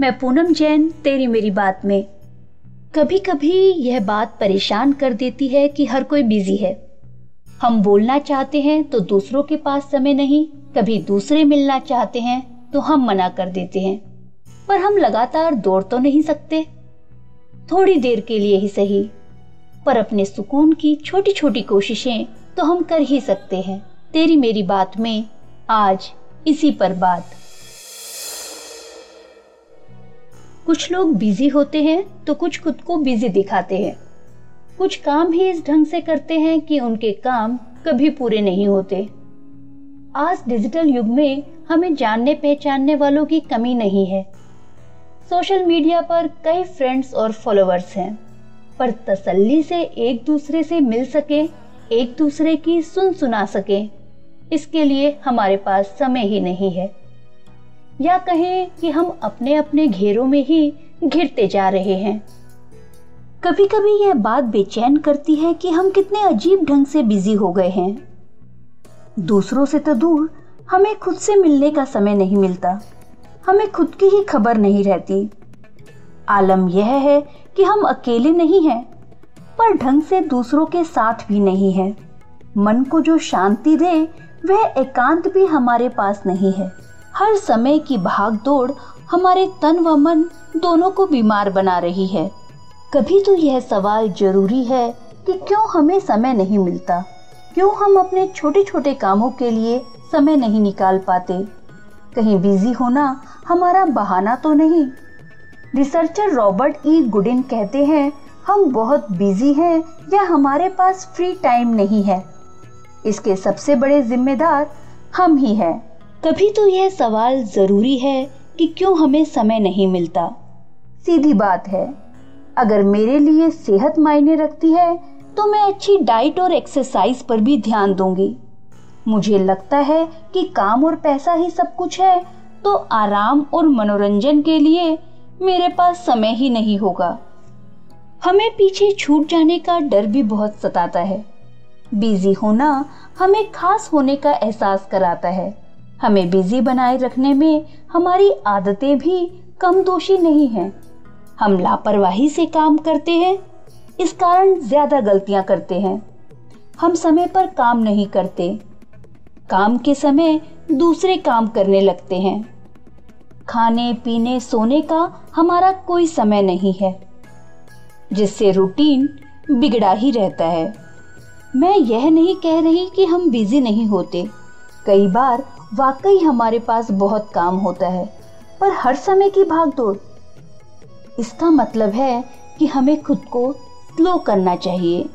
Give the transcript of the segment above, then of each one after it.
मैं पूनम जैन, तेरी मेरी बात में। कभी कभी यह बात परेशान कर देती है कि हर कोई बिज़ी है। हम बोलना चाहते हैं तो दूसरों के पास समय नहीं, कभी दूसरे मिलना चाहते हैं तो हम मना कर देते हैं। पर हम लगातार दौड़ तो नहीं सकते। थोड़ी देर के लिए ही सही। पर अपने सुकून की छोटी छोटी कोशिशें तो हम कर ही सकते हैं। तेरी मेरी बात में आज इसी पर बात। कुछ लोग बिज़ी होते हैं तो कुछ खुद को बिज़ी दिखाते हैं। कुछ काम ही इस ढंग से करते हैं कि उनके काम कभी पूरे नहीं होते। आज डिजिटल युग में हमें जानने पहचानने वालों की कमी नहीं है। सोशल मीडिया पर कई फ्रेंड्स और फॉलोअर्स हैं, पर तसल्ली से एक दूसरे से मिल सके, एक दूसरे की सुन सुना सके। इसके लिए हमारे पास समय ही नहीं है। या कहें कि हम अपने अपने घेरों में ही घिरते जा रहे हैं। कभी कभी यह बात बेचैन करती है कि हम कितने अजीब ढंग से बिज़ी हो गए हैं। दूसरों से तो दूर हमें खुद से मिलने का समय नहीं मिलता। हमें खुद की ही खबर नहीं रहती। आलम यह है कि हम अकेले नहीं हैं, पर ढंग से दूसरों के साथ भी नहीं है। मन को जो शांति दे, वह एकांत भी हमारे पास नहीं है। हर समय की भाग दौड़ हमारे तन व मन दोनों को बीमार बना रही है। कभी तो यह सवाल ज़रूरी है कि क्यों हमें समय नहीं मिलता? क्यों हम अपने छोटे छोटे कामों के लिए समय नहीं निकाल पाते? कहीं बिज़ी होना हमारा बहाना तो नहीं। Researcher Robert E. गुडिन कहते हैं, हम बहुत बिज़ी हैं या हमारे पास फ्री टाइम नहीं है। इसके सबसे बड़े जिम्मेदार हम ही हैं। कभी तो यह सवाल ज़रूरी है कि क्यों हमें समय नहीं मिलता। सीधी बात है, अगर मेरे लिए सेहत मायने रखती है तो मैं अच्छी डाइट और एक्सरसाइज पर भी ध्यान दूँगी। मुझे लगता है कि काम और पैसा ही सब कुछ है तो आराम और मनोरंजन के लिए मेरे पास समय ही नहीं होगा। हमें पीछे छूट जाने का डर भी बहुत सताता है। बिज़ी होना हमें खास होने का एहसास कराता है। हमें बिज़ी बनाए रखने में हमारी आदतें भी कम दोषी नहीं हैं। हम लापरवाही से काम करते हैं, इस कारण ज़्यादा गलतियाँ करते हैं। हम समय पर काम नहीं करते। काम के समय दूसरे काम करने लगते हैं। खाने, पीने, सोने का हमारा कोई समय नहीं है, जिससे रूटीन बिगड़ा ही रहता है। मैं यह नहीं कह रही कि हम बिज़ी नहीं होते। कई बार वाकई हमारे पास बहुत काम होता है, पर हर समय की भाग दौड़ इसका मतलब है कि हमें खुद को स्लो करना चाहिए,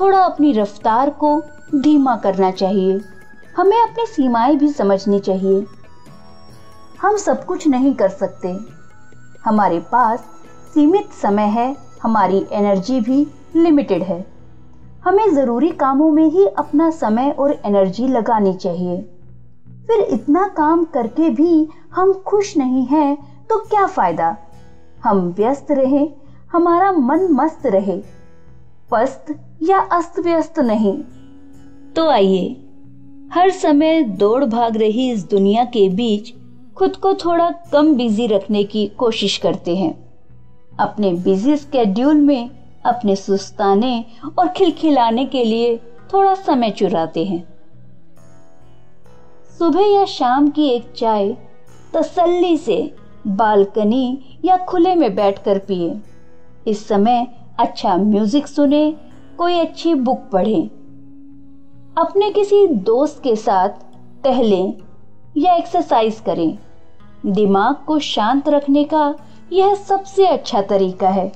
थोड़ा अपनी रफ्तार को धीमा करना चाहिए, हमें अपनी सीमाएँ भी समझनी चाहिए। हम सब कुछ नहीं कर सकते। हमारे पास सीमित समय है, हमारी एनर्जी भी लिमिटेड है। हमें ज़रूरी कामों में ही अपना समय और एनर्जी लगानी चाहिए। फिर इतना काम करके भी हम खुश नहीं हैं तो क्या फ़ायदा? हम व्यस्त रहे, हमारा मन मस्त रहे। पस्त या अस्त व्यस्त नहीं। तो आइए, हर समय दौड़ भाग रही इस दुनिया के बीच खुद को थोड़ा कम बिज़ी रखने की कोशिश करते हैं। अपने बिज़ी स्केड्यूल में अपने सुस्ताने और खिलखिलाने के लिए थोड़ा समय चुराते हैं। सुबह या शाम की एक चाय तसल्ली से बालकनी या खुले में बैठकर पिए। इस समय अच्छा म्यूज़िक सुने, कोई अच्छी बुक पढ़े। अपने किसी दोस्त के साथ टहलें या एक्सरसाइज करें। दिमाग को शांत रखने का यह सबसे अच्छा तरीका है।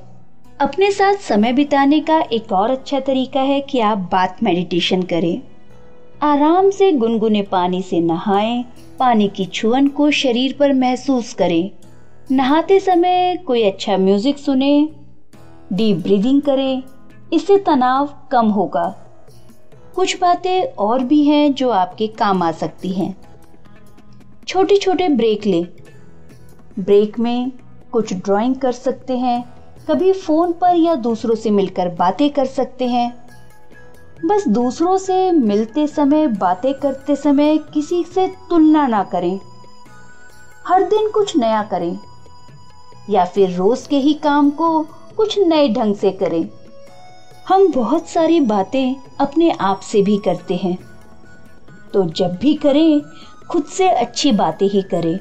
अपने साथ समय बिताने का एक और अच्छा तरीका है कि आप बात मेडिटेशन करें। आराम से गुनगुने पानी से नहाएँ, पानी की छुअन को शरीर पर महसूस करें। नहाते समय कोई अच्छा म्यूज़िक सुने, डीप ब्रीदिंग करें, इससे तनाव कम होगा। कुछ बातें और भी हैं जो आपके काम आ सकती हैं। छोटे छोटे ब्रेक लें। ब्रेक में कुछ ड्राइंग कर सकते हैं, कभी फ़ोन पर या दूसरों से मिलकर बातें कर सकते हैं। बस दूसरों से मिलते समय, बातें करते समय किसी से तुलना ना करें। हर दिन कुछ नया करें। या फिर रोज के ही काम को कुछ नए ढंग से करें। हम बहुत सारी बातें अपने आप से भी करते हैं। तो जब भी करें, खुद से अच्छी बातें ही करें।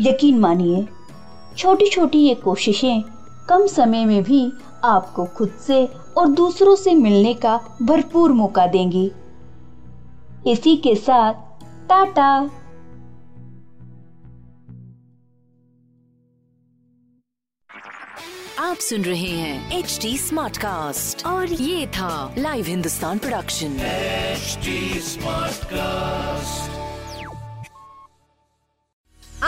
यकीन मानिए छोटी छोटी ये कोशिशें कम समय में भी आपको खुद से और दूसरों से मिलने का भरपूर मौका देंगी। इसी के साथ टाटा। आप सुन रहे हैं एच डी स्मार्ट कास्ट और ये था live Hindustan production smart cast